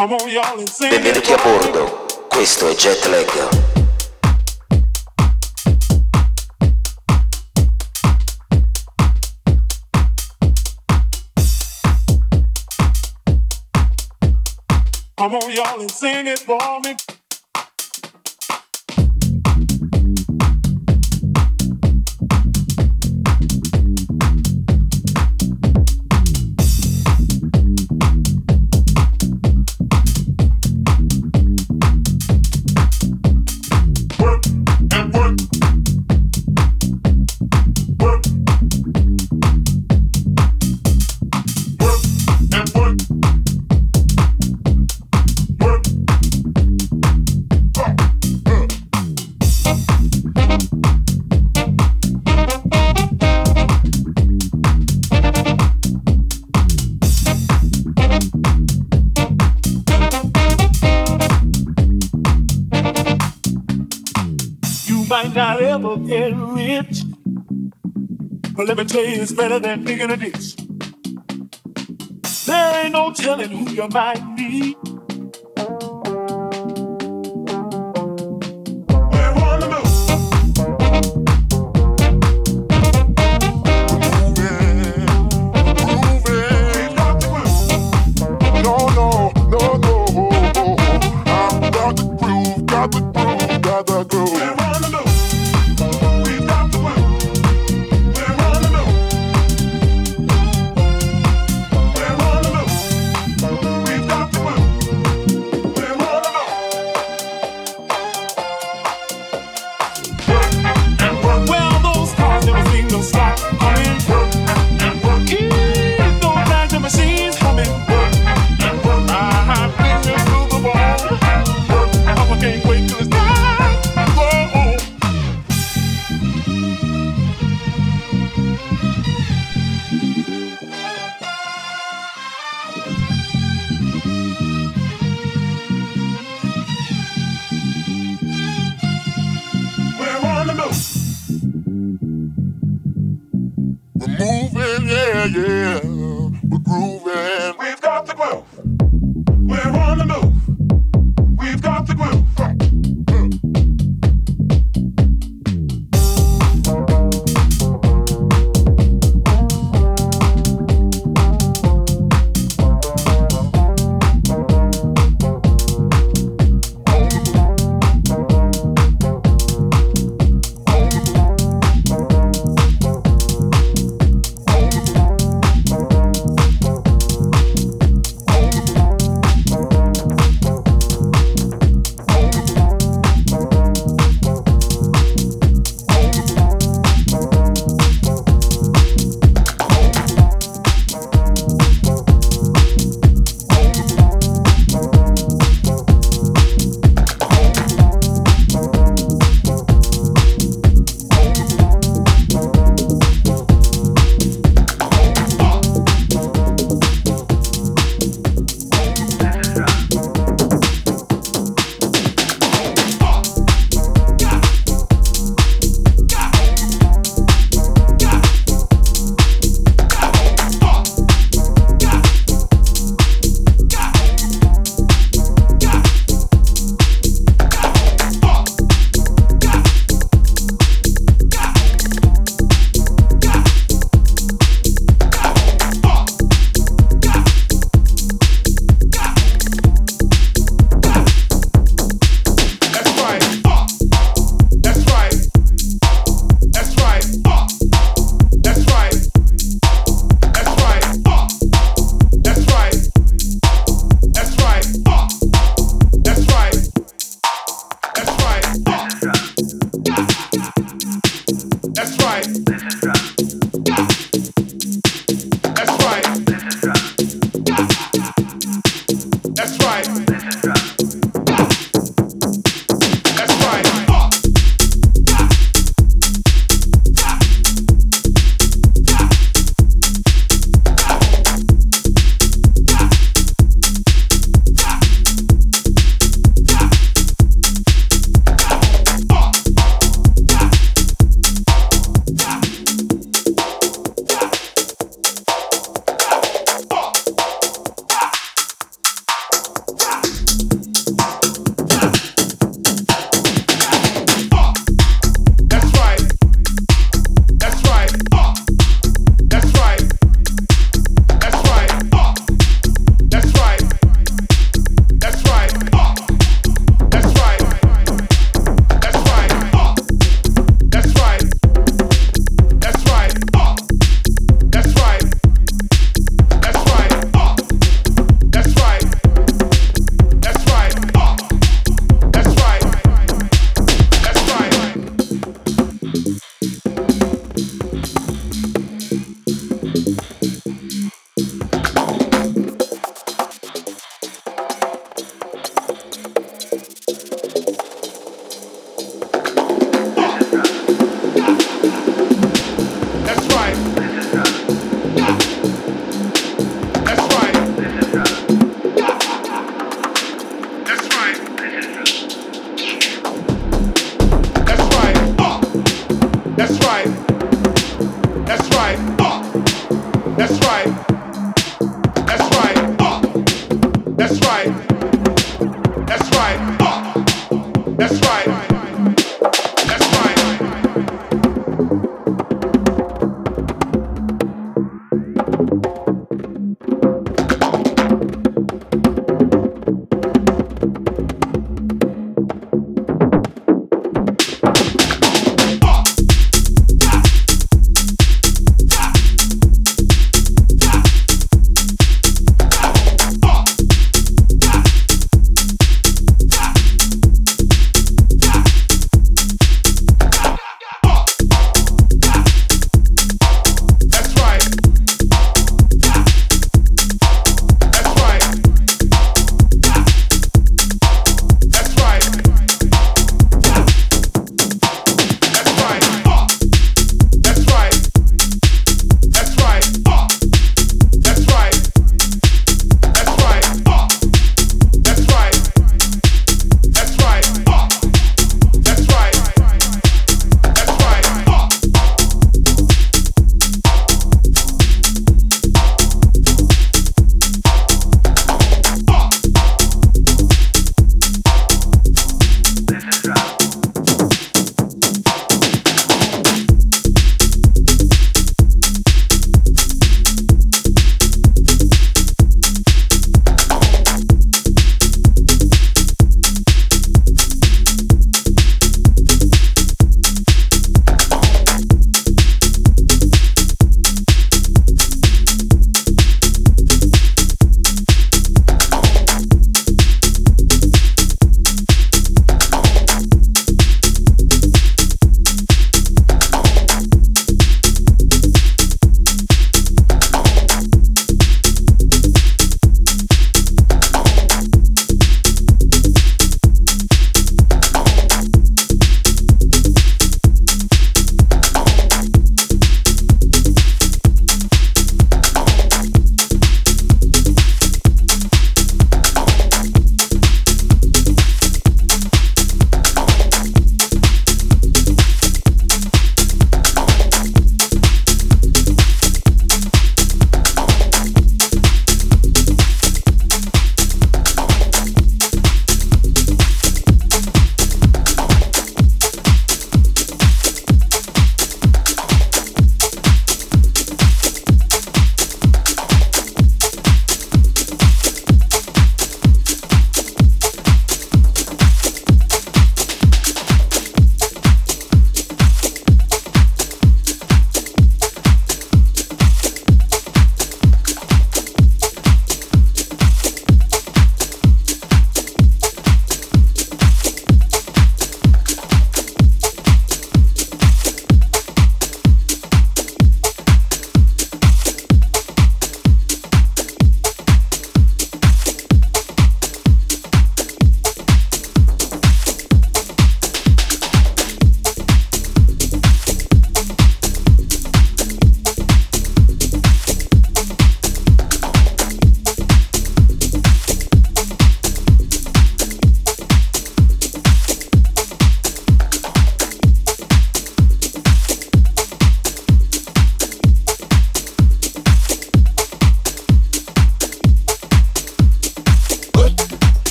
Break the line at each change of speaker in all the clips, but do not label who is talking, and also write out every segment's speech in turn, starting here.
Benvenuti a bordo, questo è Jetlag.
Come on, y'all, and sing it for me. me is it's better than digging a ditch. There ain't no telling who you might
meet.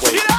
That way.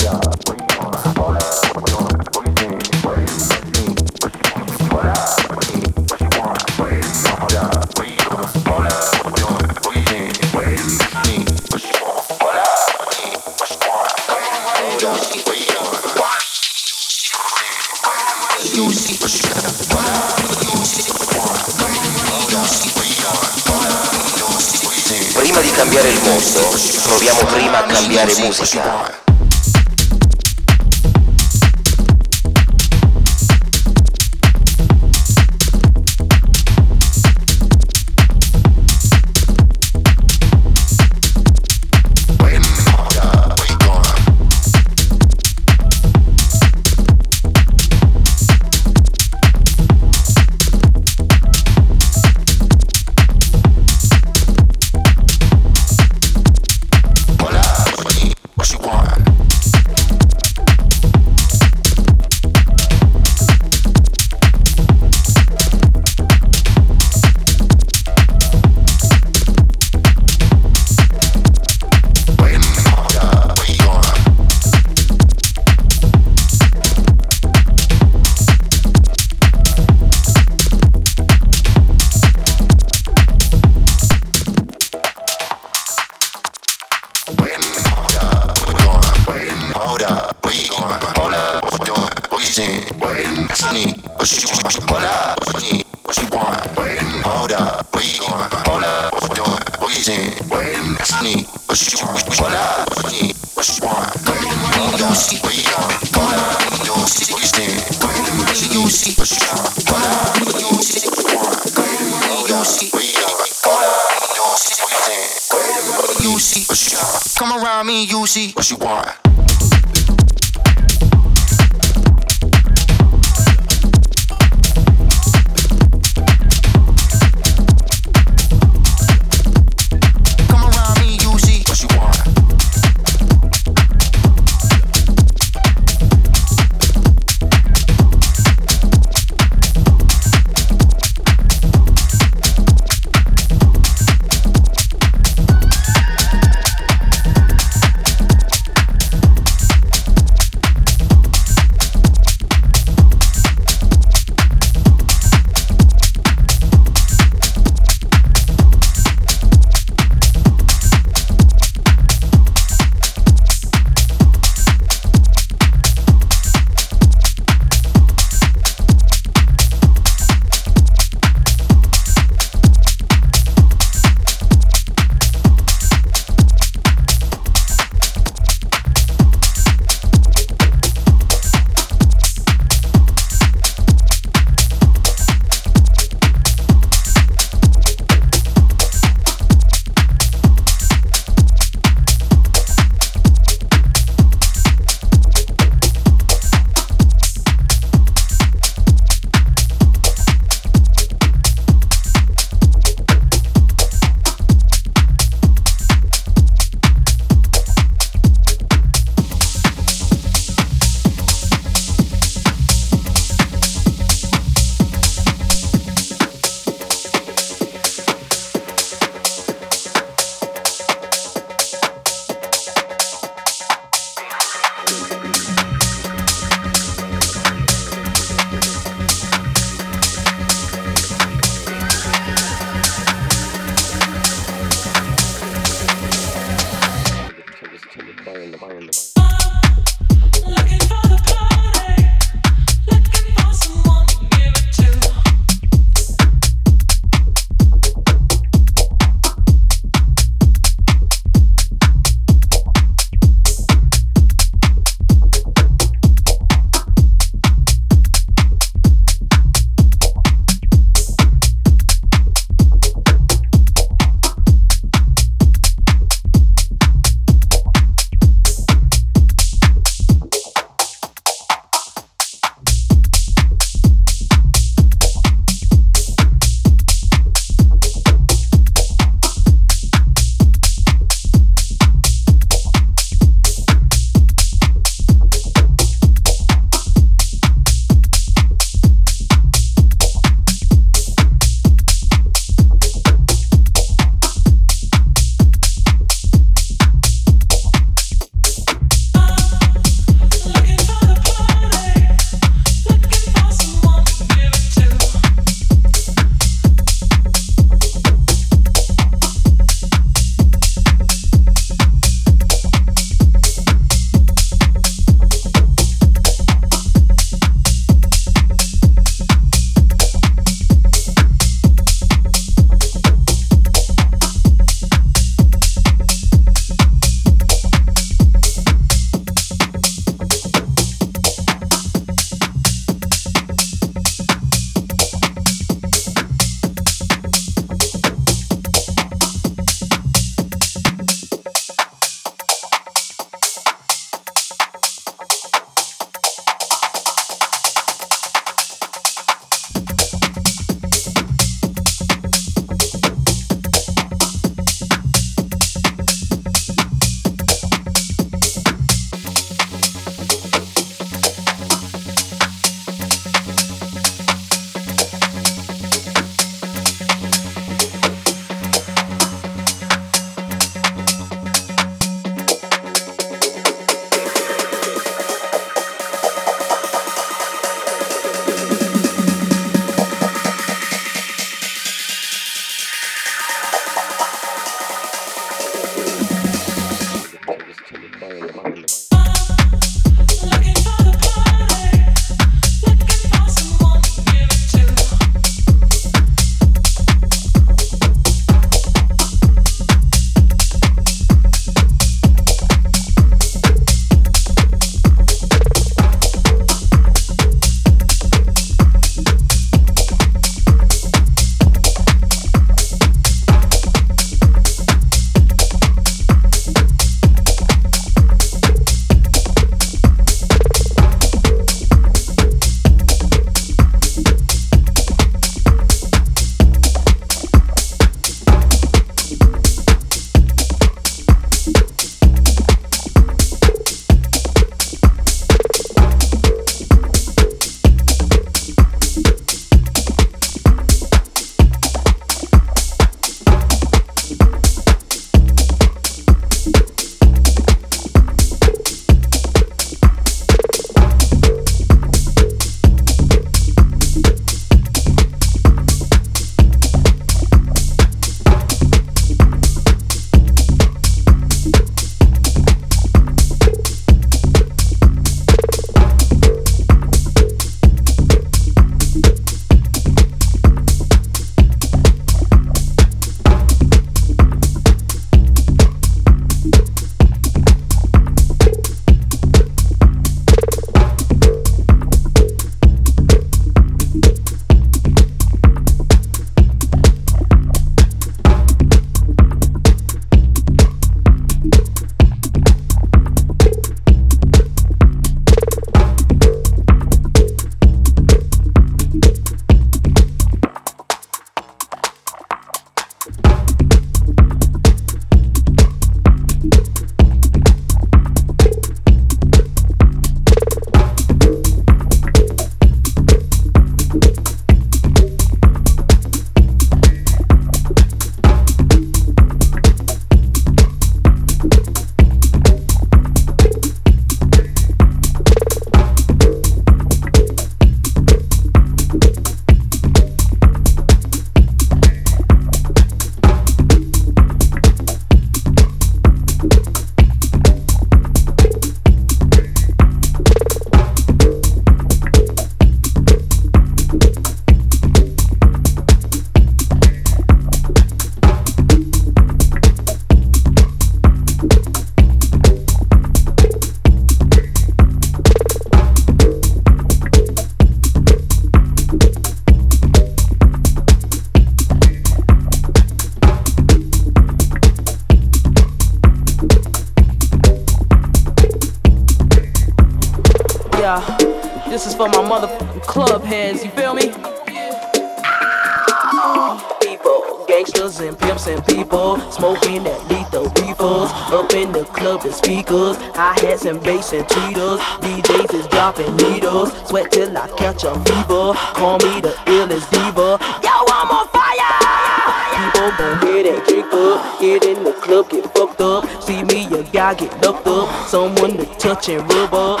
rub up.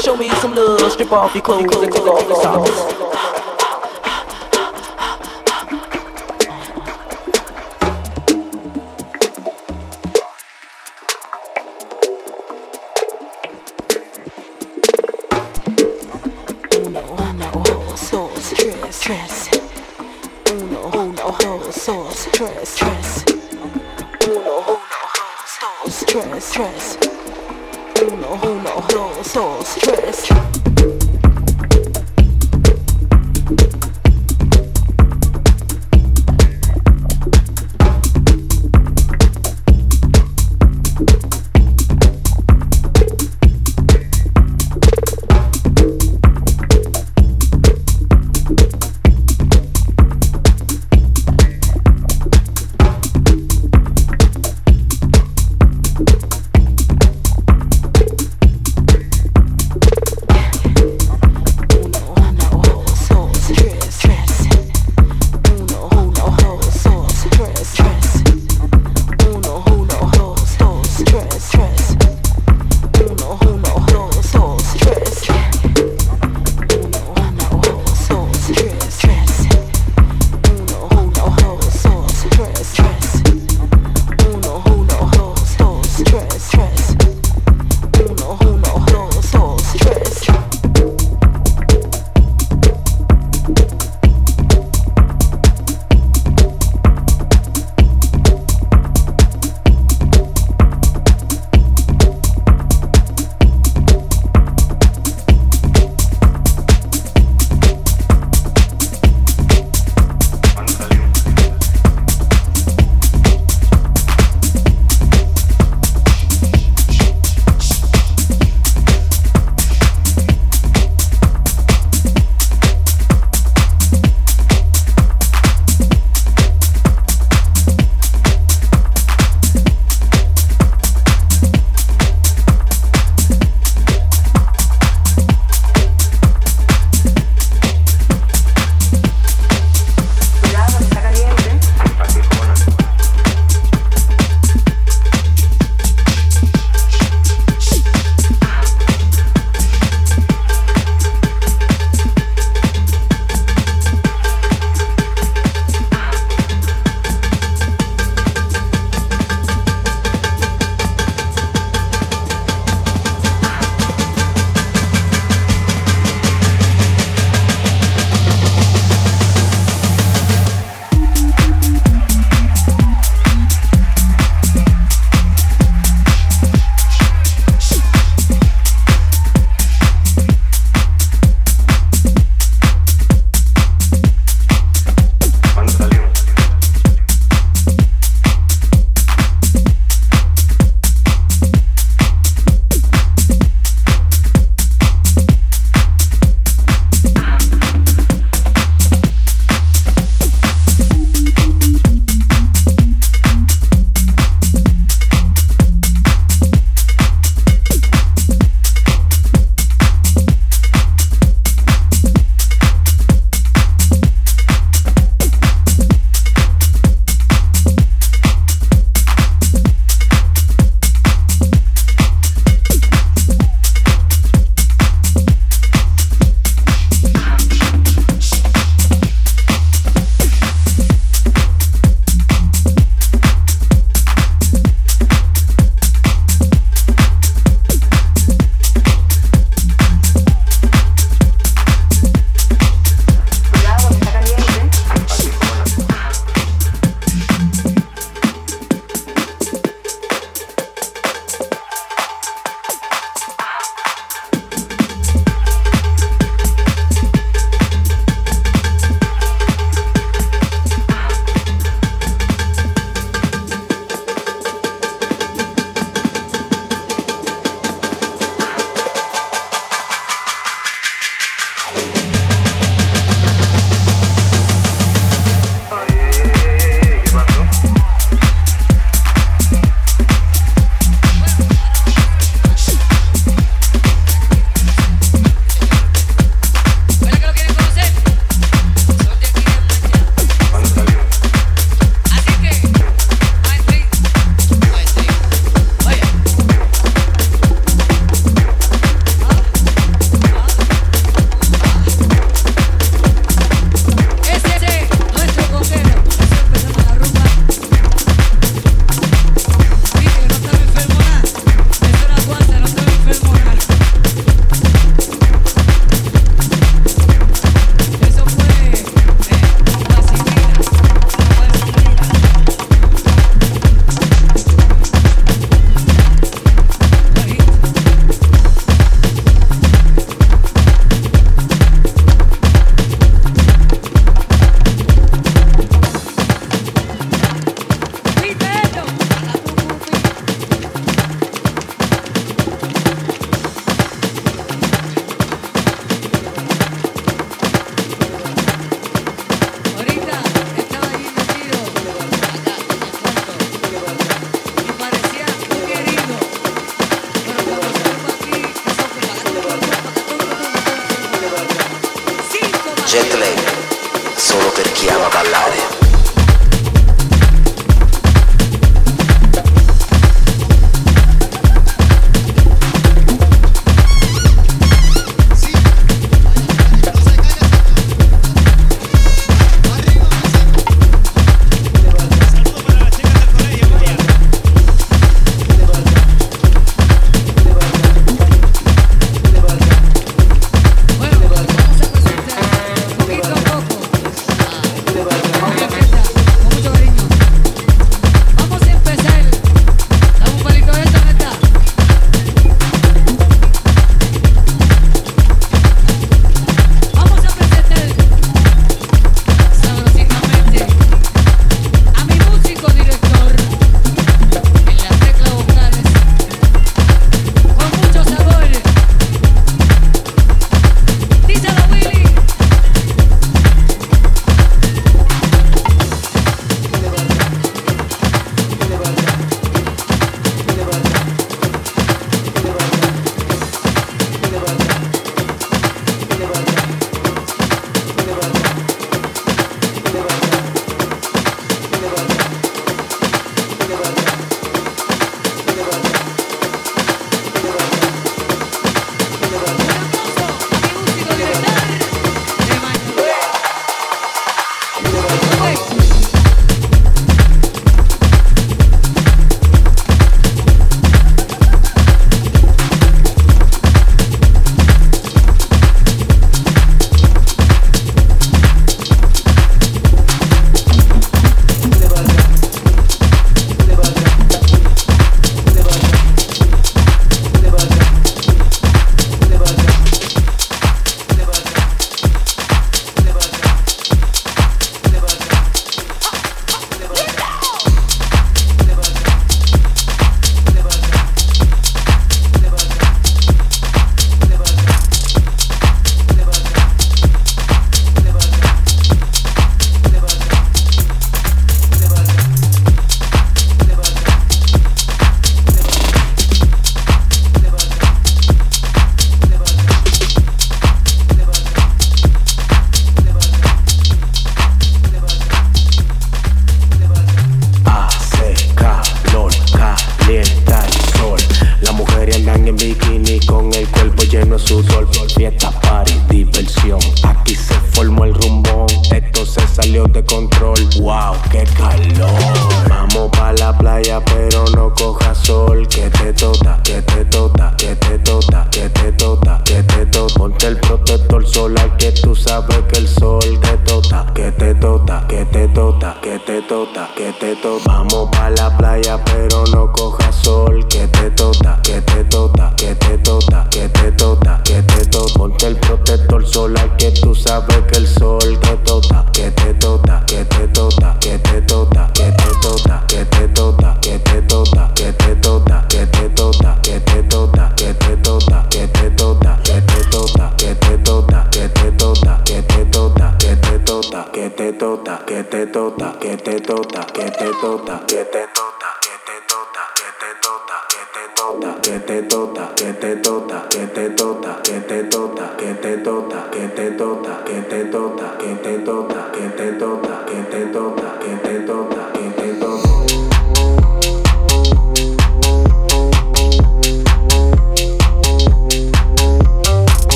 Show me some love, strip off your clothes and take off your socks.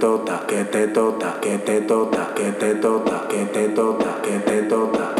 tota, que te tota, que te tota, que te tota, que te tota, que te tota. tota.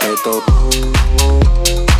это топ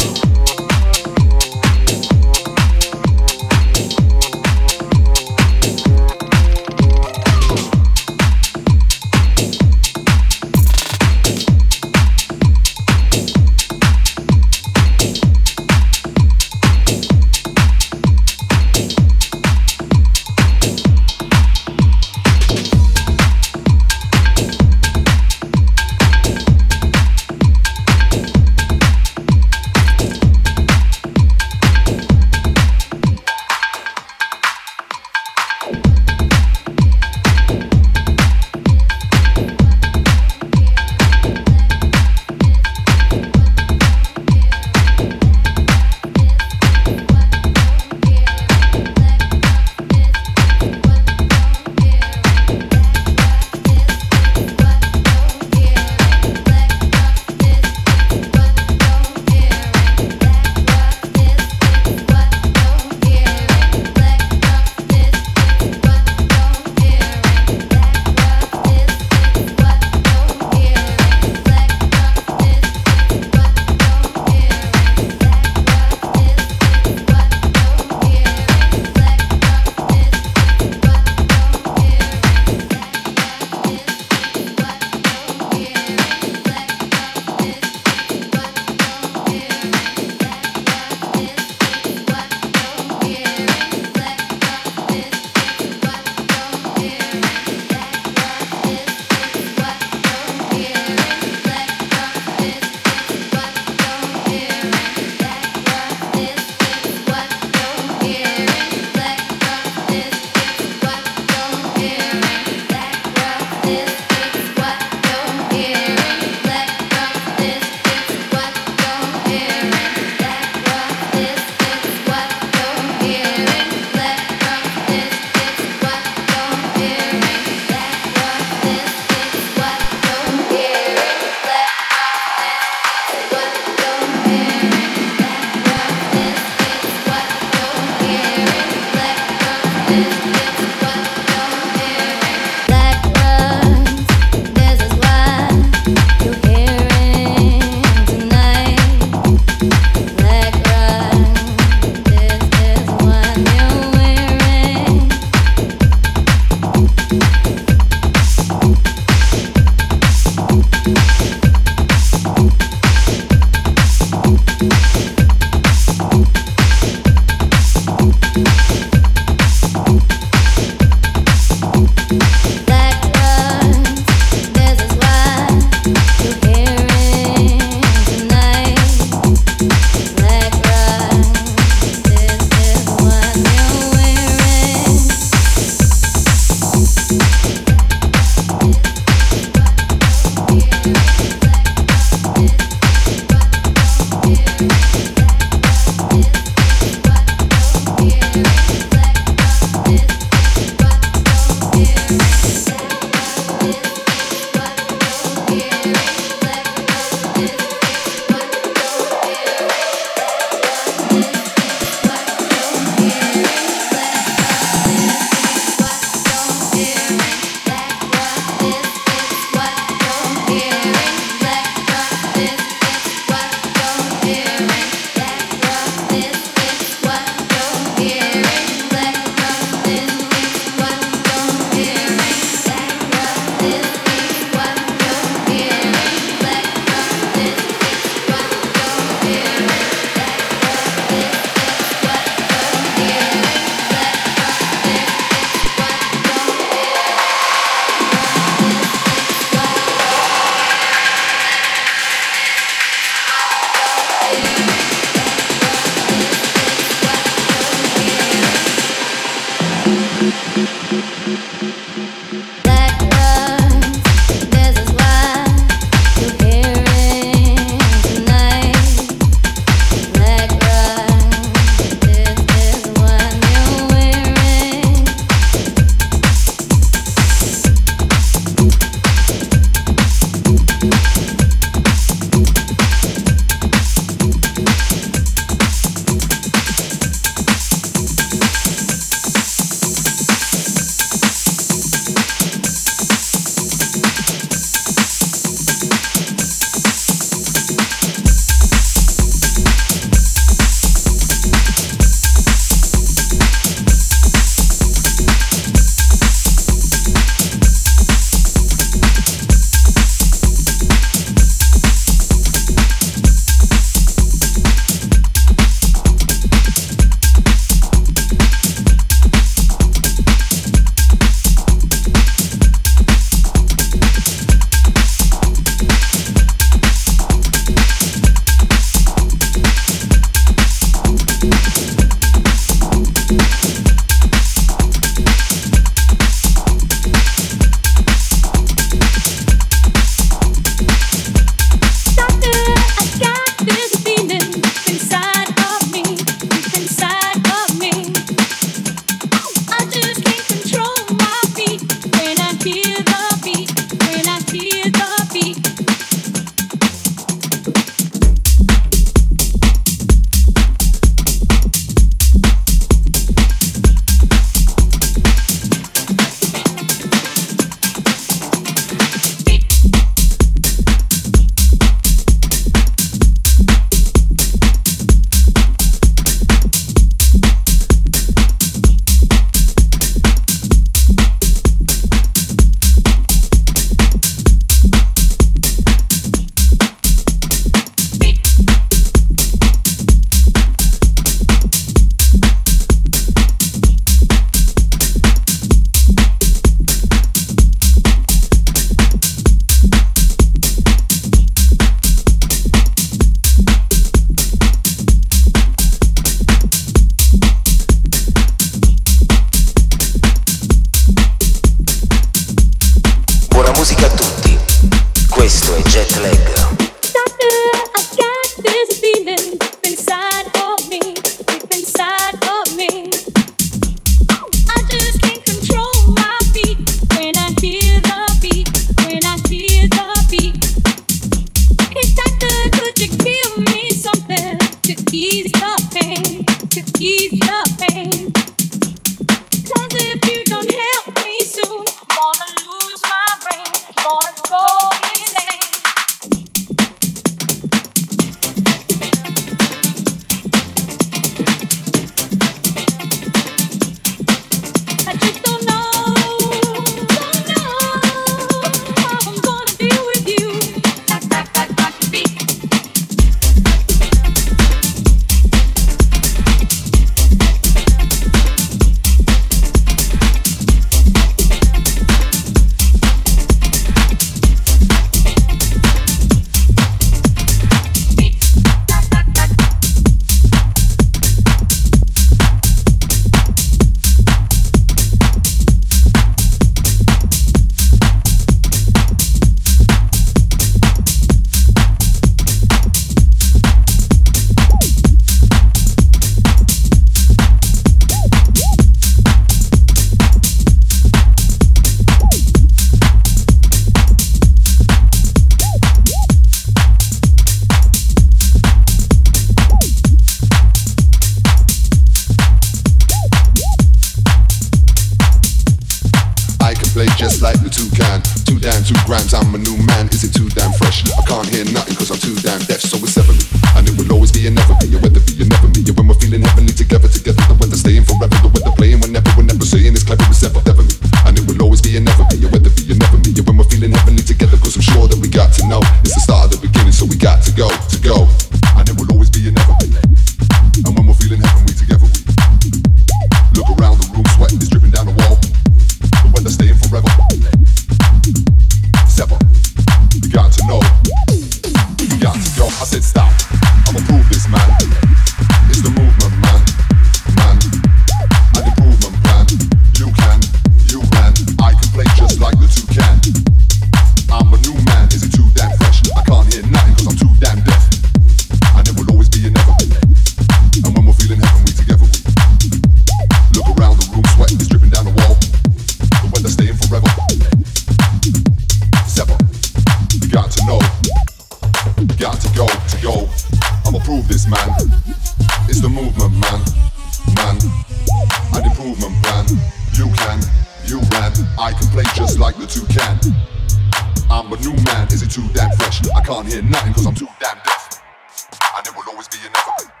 always be a never.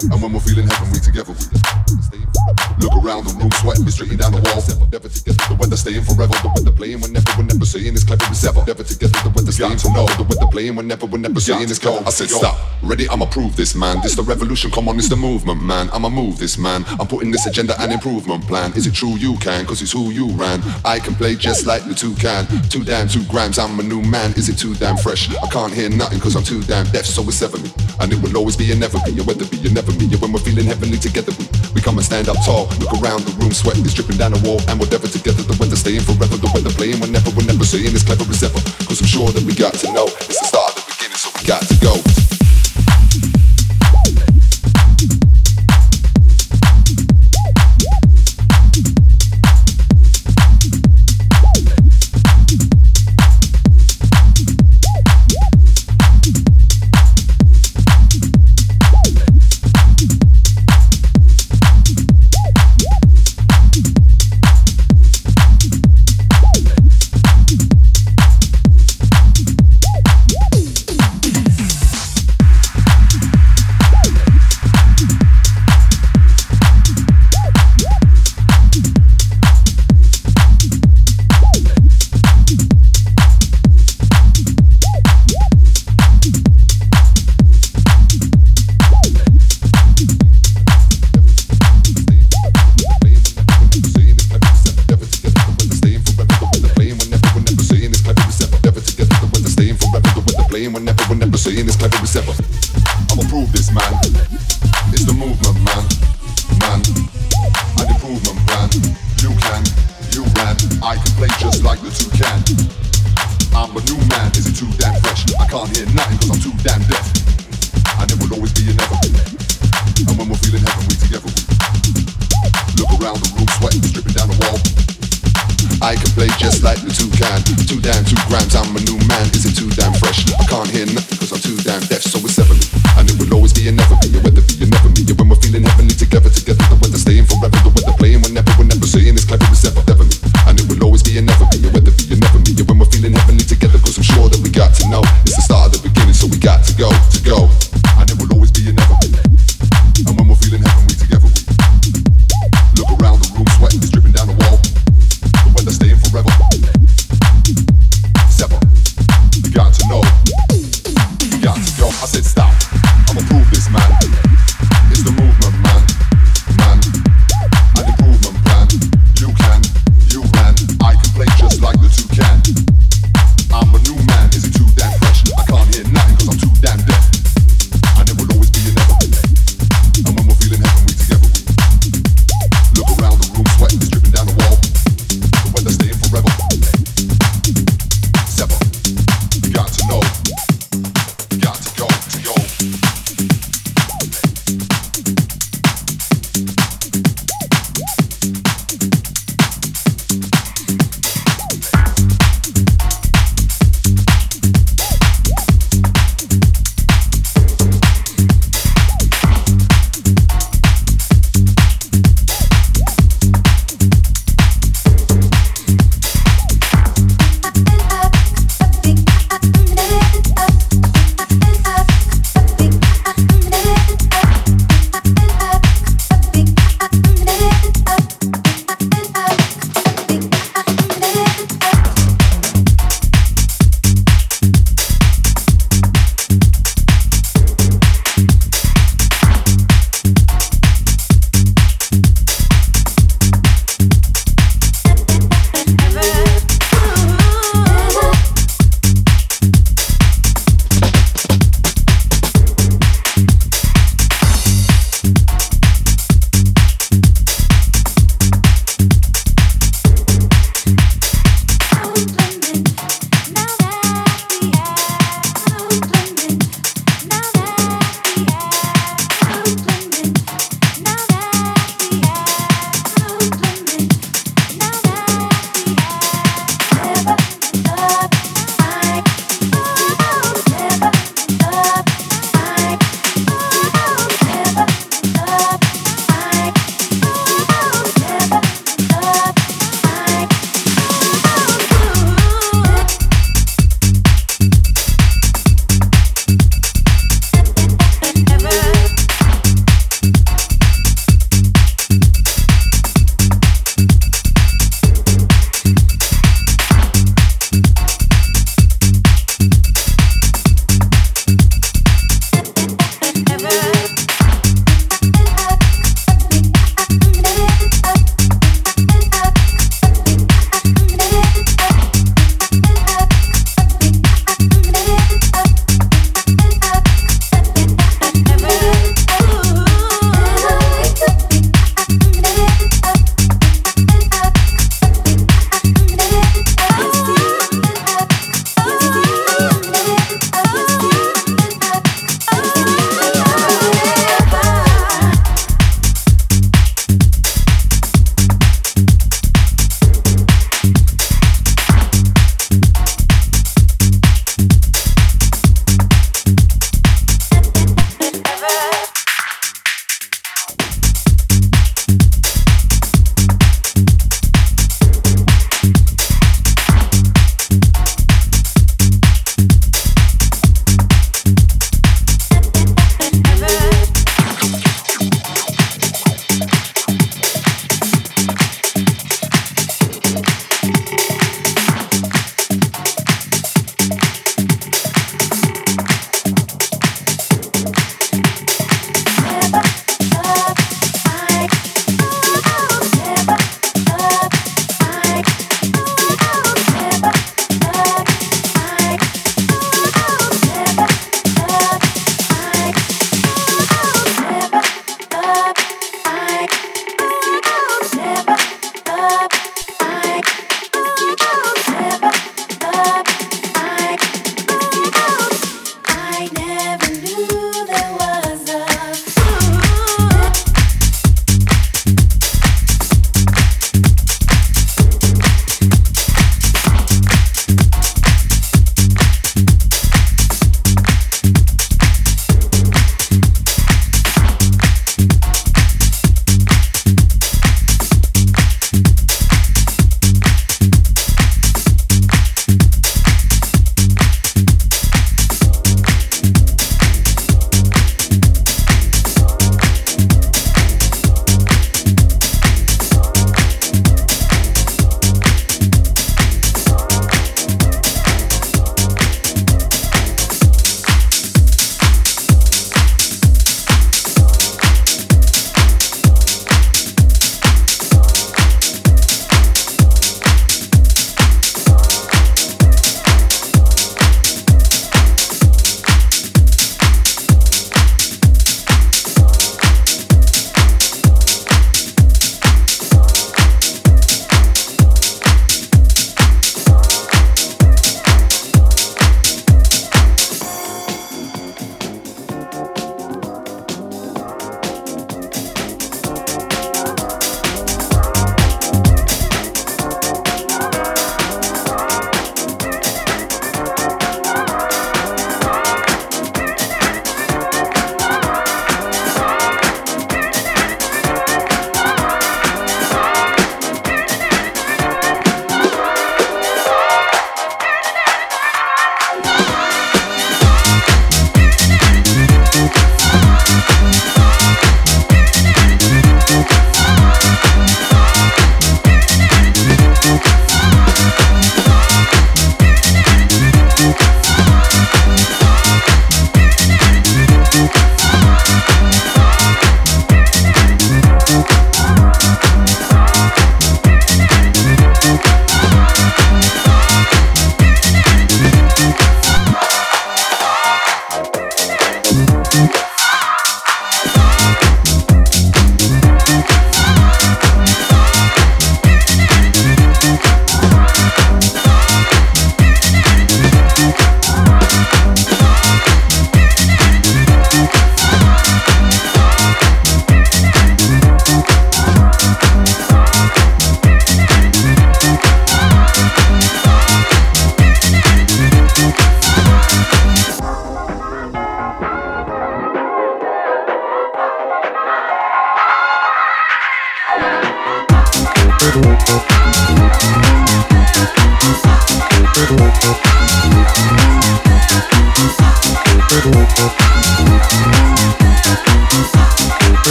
And when we're feeling heaven, we together. We look around the room, sweating, be straight down the walls. Never together, the weather staying forever. The weather playing whenever, whenever saying it's clever as ever. Never together, the weather staying to know. The weather playing whenever, whenever saying it's cold. I said stop, ready, I'ma prove this, man. This the revolution, come on, it's the movement, man. I'ma move this, man. I'm putting this agenda and improvement plan. Is it true you can? Cause it's who you ran. I can play just like the two can. Two damn, two grams, I'm a new man. Is it too damn fresh? I can't hear nothing cause I'm too damn deaf, so it's seven me. And it will always be a never be, a weather be, a never be. You. When we're feeling heavenly together, we, we come and stand up tall. Look around the room, sweat is dripping down the wall. And we're never together, the weather staying forever. The weather playing whenever, we're never saying it's clever as ever. Cause I'm sure that we got to know it's the start of the beginning, so we got to go. Man. Is it too damn fresh? I can't hear nothing cause I'm too damn deaf. And it will always be a never. And when we're feeling heaven, we together. Look around the room, sweating, dripping down the wall. I can play just like the two can. Two damn, two grams, I'm a new man. Is it too damn fresh? I can't hear nothing cause I'm too damn deaf, so it's seven. And it will always be a never be, a weather be, a never me. When we're feeling heavenly together, together, the weather staying forever, the weather playing whenever, whenever saying it's clever as ever, go,